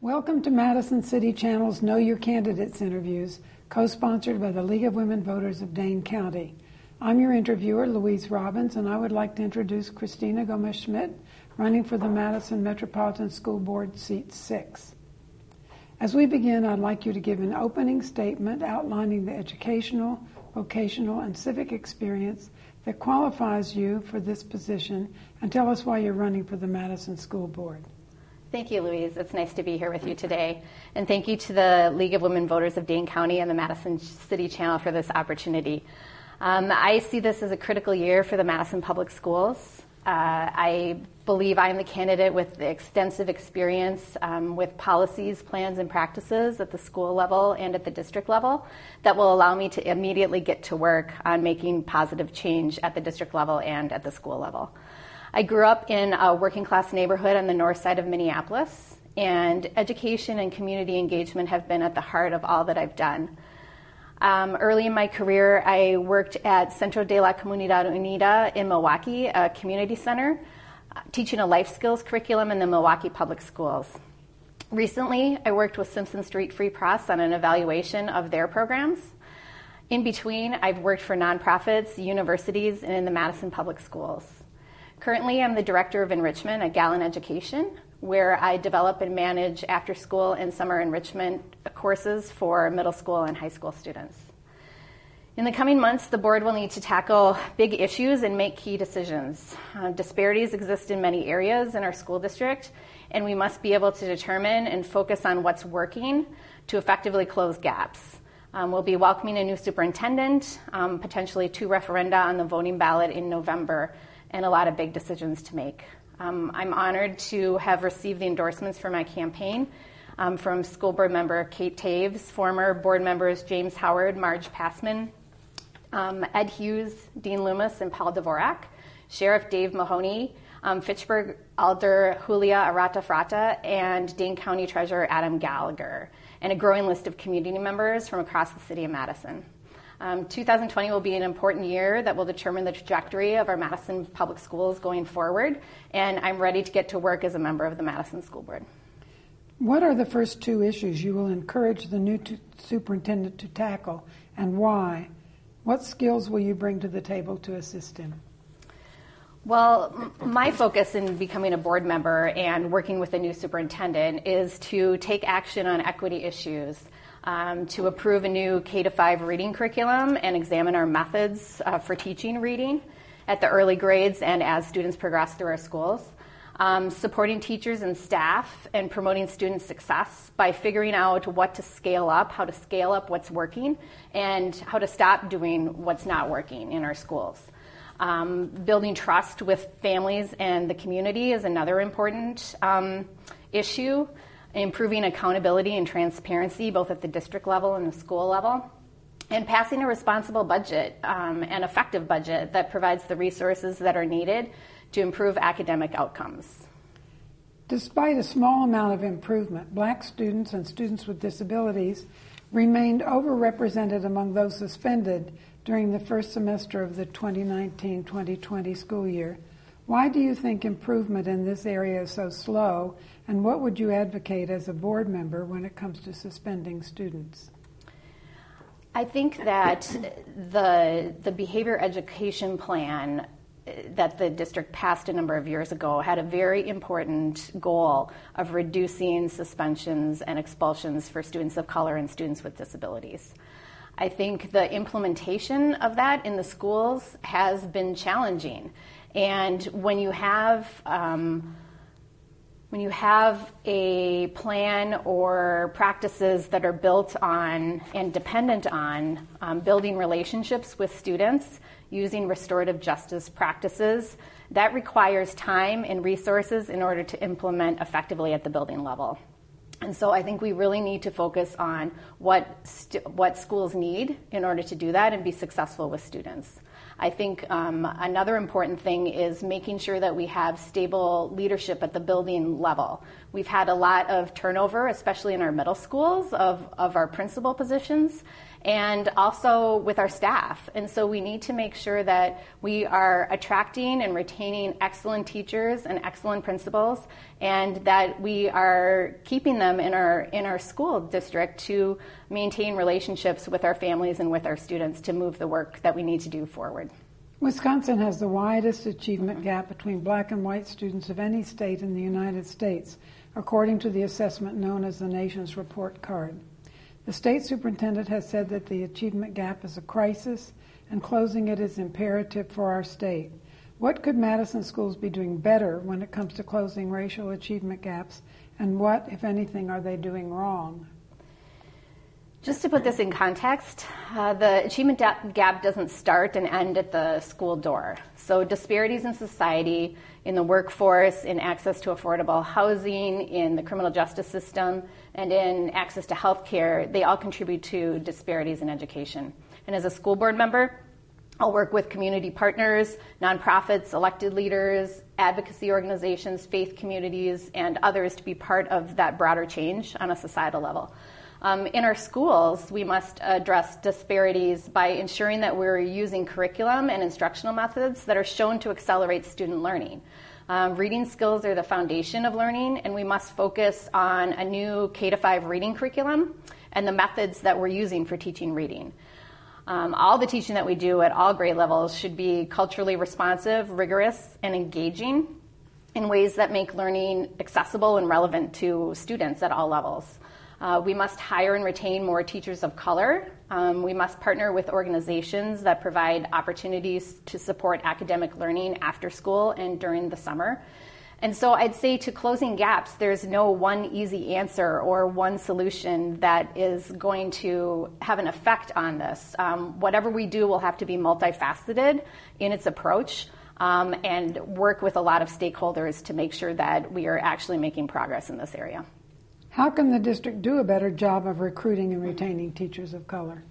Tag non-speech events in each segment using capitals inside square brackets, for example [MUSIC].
Welcome to Madison City Channel's Know Your Candidates interviews, co sponsored by the League of Women Voters of Dane County. I'm your interviewer, Louise Robbins, and I would like to introduce Christina Gomez Schmidt, running for the Madison Metropolitan School Board, Seat 6. As we begin, I'd like you to give an opening statement outlining the educational, vocational, and civic experience that qualifies you for this position and tell us why you're running for the Madison School Board. Thank you, Louise. It's nice to be here with you today. And thank you to the League of Women Voters of Dane County and the Madison City Channel for this opportunity. Um, I see this as a critical year for the Madison Public Schools. Uh, I believe I am the candidate with the extensive experience um, with policies, plans, and practices at the school level and at the district level that will allow me to immediately get to work on making positive change at the district level and at the school level. I grew up in a working class neighborhood on the north side of Minneapolis, and education and community engagement have been at the heart of all that I've done. Um, early in my career, I worked at Centro de la Comunidad Unida in Milwaukee, a community center, uh, teaching a life skills curriculum in the Milwaukee Public Schools. Recently, I worked with Simpson Street Free Press on an evaluation of their programs. In between, I've worked for nonprofits, universities, and in the Madison Public Schools. Currently, I'm the Director of Enrichment at Galin Education, where I develop and manage after school and summer enrichment courses for middle school and high school students. In the coming months, the board will need to tackle big issues and make key decisions. Uh, disparities exist in many areas in our school district, and we must be able to determine and focus on what's working to effectively close gaps. Um, we'll be welcoming a new superintendent, um, potentially two referenda on the voting ballot in November, and a lot of big decisions to make. Um, I'm honored to have received the endorsements for my campaign um, from school board member Kate Toews, former board members James Howard, Marge Passman, um, Ed Hughes, Dean Loumos, and Paul Dvorak, Sheriff Dave Mahoney, um, Fitchburg Alder Julia Arata Fratta, and Dane County Treasurer Adam Gallagher, and a growing list of community members from across the city of Madison. Um, 2020 will be an important year that will determine the trajectory of our Madison public schools going forward, and I'm ready to get to work as a member of the Madison School Board. What are the first two issues you will encourage the new t- superintendent to tackle, and why? What skills will you bring to the table to assist him? Well, my focus in becoming a board member and working with a new superintendent is to take action on equity issues um, to approve a new K 5 reading curriculum and examine our methods uh, for teaching reading at the early grades and as students progress through our schools. Um, supporting teachers and staff and promoting student success by figuring out what to scale up, how to scale up what's working, and how to stop doing what's not working in our schools. Um, building trust with families and the community is another important um, issue improving accountability and transparency both at the district level and the school level, and passing a responsible budget, um, an effective budget that provides the resources that are needed to improve academic outcomes. Despite a small amount of improvement, black students and students with disabilities remained overrepresented among those suspended during the first semester of the 2019 2020 school year. Why do you think improvement in this area is so slow and what would you advocate as a board member when it comes to suspending students? I think that the, the behavior education plan uh, that the district passed a number of years ago had a very important goal of reducing suspensions and expulsions for students of color and students with disabilities. I think the implementation of that in the schools has been challenging. And when you have um, when you have a plan or practices that are built on and dependent on um, building relationships with students using restorative justice practices, that requires time and resources in order to implement effectively at the building level. And so I think we really need to focus on what, st- what schools need in order to do that and be successful with students. I think um, another important thing is making sure that we have stable leadership at the building level. We've had a lot of turnover, especially in our middle schools, of, of our principal positions. and also with our staff. And so we need to make sure that we are attracting and retaining excellent teachers and excellent principals, and that we are keeping them in our in our school district to maintain relationships with our families and with our students to move the work that we need to do forward. Wisconsin has the widest achievement gap between black and white students of any state in the United States, according to the assessment known as the nation's report card. The state superintendent has said that the achievement gap is a crisis and closing it is imperative for our state. What could Madison schools be doing better when it comes to closing racial achievement gaps, and what, if anything, are they doing wrong? Just to put this in context, uh, the achievement gap doesn't start and end at the school door. So, disparities in society, in the workforce, in access to affordable housing, in the criminal justice system, and in access to health care, they all contribute to disparities in education. And as a school board member, I'll work with community partners, nonprofits, elected leaders, advocacy organizations, faith communities, and others to be part of that broader change on a societal level. Um, in our schools, we must address disparities by ensuring that we're using curriculum and instructional methods that are shown to accelerate student learning. Um, reading skills are the foundation of learning, and we must focus on a new K 5 reading curriculum and the methods that we're using for teaching reading. Um, all the teaching that we do at all grade levels should be culturally responsive, rigorous, and engaging in ways that make learning accessible and relevant to students at all levels. Uh, we must hire and retain more teachers of color. Um, we must partner with organizations that provide opportunities to support academic learning after school and during the summer. And so I'd say to closing gaps, there's no one easy answer or one solution that is going to have an effect on this. Um, whatever we do will have to be multifaceted in its approach um, and work with a lot of stakeholders to make sure that we are actually making progress in this area. How can the district do a better job of recruiting and retaining teachers of color?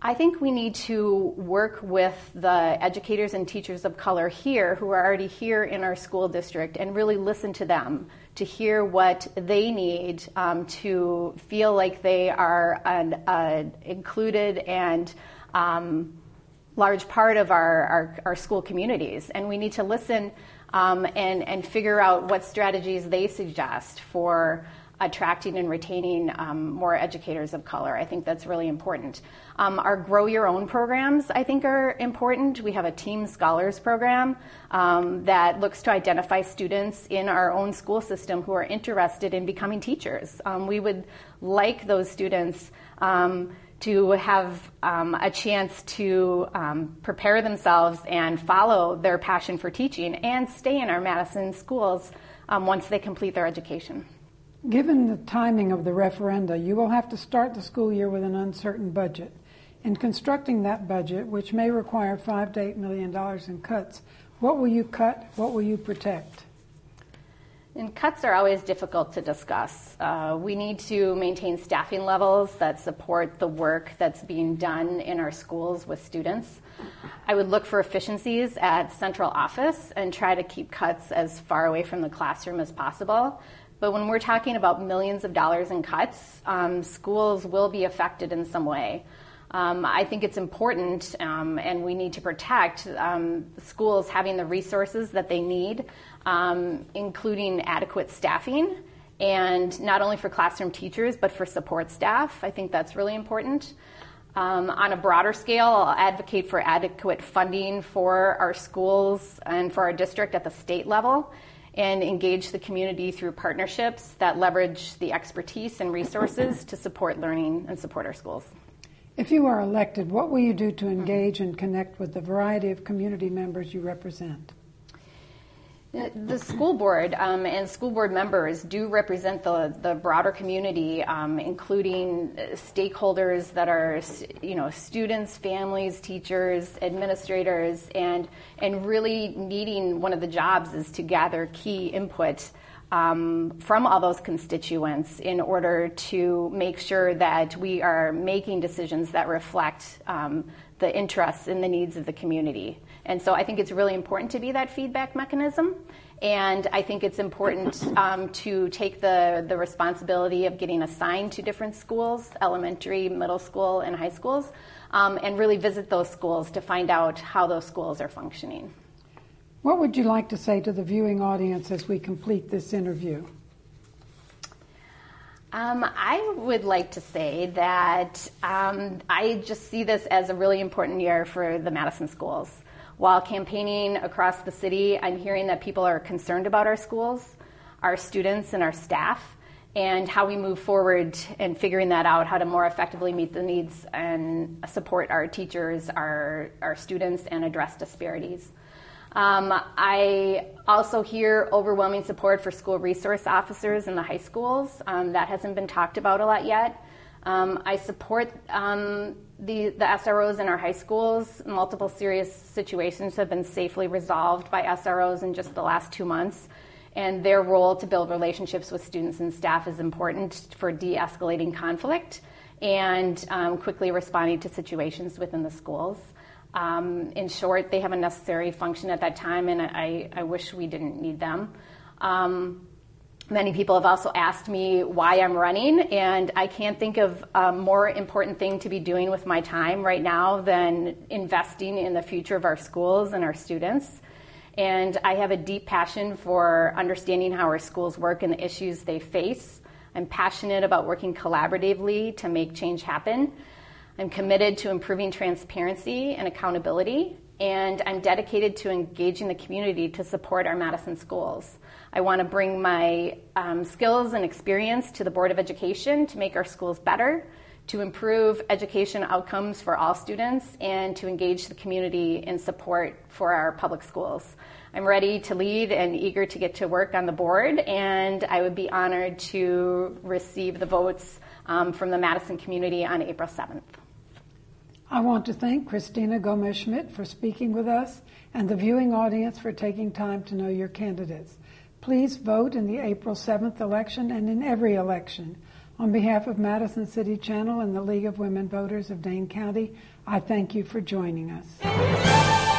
I think we need to work with the educators and teachers of color here who are already here in our school district and really listen to them to hear what they need um, to feel like they are an uh, included and um, large part of our, our, our, school communities. And we need to listen um, and, and figure out what strategies they suggest for attracting and retaining um, more educators of color. I think that's really important. Um, our Grow Your Own programs, I think, are important. We have a Team Scholars program um, that looks to identify students in our own school system who are interested in becoming teachers. Um, we would like those students um, to have um, a chance to um, prepare themselves and follow their passion for teaching and stay in our Madison schools um, once they complete their education. Given the timing of the referenda, you will have to start the school year with an uncertain budget. In constructing that budget, which may require five to eight million dollars in cuts, what will you cut? What will you protect? And cuts are always difficult to discuss. Uh, we need to maintain staffing levels that support the work that's being done in our schools with students. I would look for efficiencies at central office and try to keep cuts as far away from the classroom as possible. But when we're talking about millions of dollars in cuts, um, schools will be affected in some way. Um, I think it's important, um, and we need to protect um, schools having the resources that they need, um, including adequate staffing, and not only for classroom teachers, but for support staff. I think that's really important. Um, on a broader scale, I'll advocate for adequate funding for our schools and for our district at the state level and engage the community through partnerships that leverage the expertise and resources to support learning and support our schools. If you are elected, what will you do to engage and connect with the variety of community members you represent? The school board um, and school board members do represent the, the broader community, um, including stakeholders that are, you know, students, families, teachers, administrators, and and really needing one of the jobs is to gather key input um, from all those constituents in order to make sure that we are making decisions that reflect um, the interests and the needs of the community. And so I think it's really important to be that feedback mechanism And I think it's important [COUGHS] um, to take the, the responsibility of getting assigned to different schools, elementary, middle school, and high schools, um, and really visit those schools to find out how those schools are functioning. What would you like to say to the viewing audience as we complete this interview? Um, I would like to say that um, I just see this as a really important year for the Madison schools. While campaigning across the city, I'm hearing that people are concerned about our schools, our students, and our staff, and how we move forward and figuring that out, how to more effectively meet the needs and support our teachers, our, our students, and address disparities. Um, I also hear overwhelming support for school resource officers in the high schools. Um, that hasn't been talked about a lot yet. Um, I support um, the, the SROs in our high schools. Multiple serious situations have been safely resolved by SROs in just the last two months. And their role to build relationships with students and staff is important for de escalating conflict and um, quickly responding to situations within the schools. Um, in short, they have a necessary function at that time, and I, I wish we didn't need them. Um, Many people have also asked me why I'm running, and I can't think of a more important thing to be doing with my time right now than investing in the future of our schools and our students. And I have a deep passion for understanding how our schools work and the issues they face. I'm passionate about working collaboratively to make change happen. I'm committed to improving transparency and accountability, and I'm dedicated to engaging the community to support our Madison schools. I want to bring my um, skills and experience to the Board of Education to make our schools better, to improve education outcomes for all students, and to engage the community in support for our public schools. I'm ready to lead and eager to get to work on the board, and I would be honored to receive the votes um, from the Madison community on April 7th. I want to thank Christina Gomez Schmidt for speaking with us and the viewing audience for taking time to know your candidates. Please vote in the April 7th election and in every election. On behalf of Madison City Channel and the League of Women Voters of Dane County, I thank you for joining us.